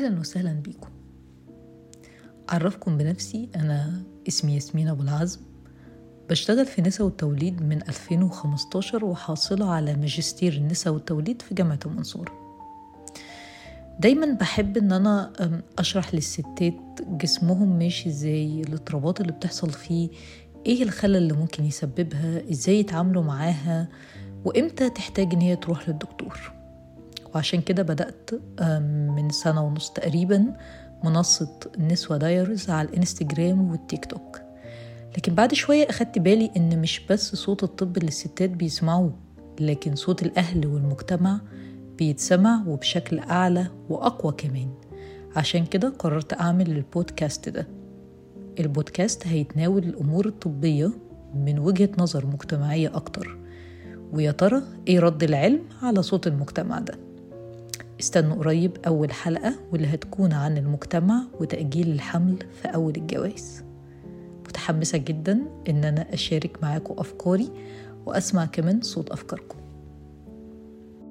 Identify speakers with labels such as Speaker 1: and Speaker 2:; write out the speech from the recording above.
Speaker 1: أهلا وسهلا بيكم. أعرفكم بنفسي أنا اسمي ياسمين أبو العزم. بشتغل في نساء والتوليد من 2015 وحاصلة على ماجستير النساء والتوليد في جامعة المنصورة. دايما بحب إن أنا أشرح للستات جسمهم ماشي إزاي الاضطرابات اللي بتحصل فيه إيه الخلل اللي ممكن يسببها إزاي يتعاملوا معاها وإمتى تحتاج إن هي تروح للدكتور. وعشان كده بدأت من سنة ونص تقريبا منصة نسوة دايرز على الإنستجرام والتيك توك. لكن بعد شوية أخدت بالي إن مش بس صوت الطب اللي الستات بيسمعوه لكن صوت الأهل والمجتمع بيتسمع وبشكل أعلى وأقوى كمان. عشان كده قررت أعمل البودكاست ده. البودكاست هيتناول الأمور الطبية من وجهة نظر مجتمعية أكتر ويا ترى إيه رد العلم على صوت المجتمع ده؟ استنوا قريب أول حلقة واللي هتكون عن المجتمع وتأجيل الحمل في أول الجواز. متحمسة جدا إن أنا أشارك معاكم أفكاري وأسمع كمان صوت أفكاركم.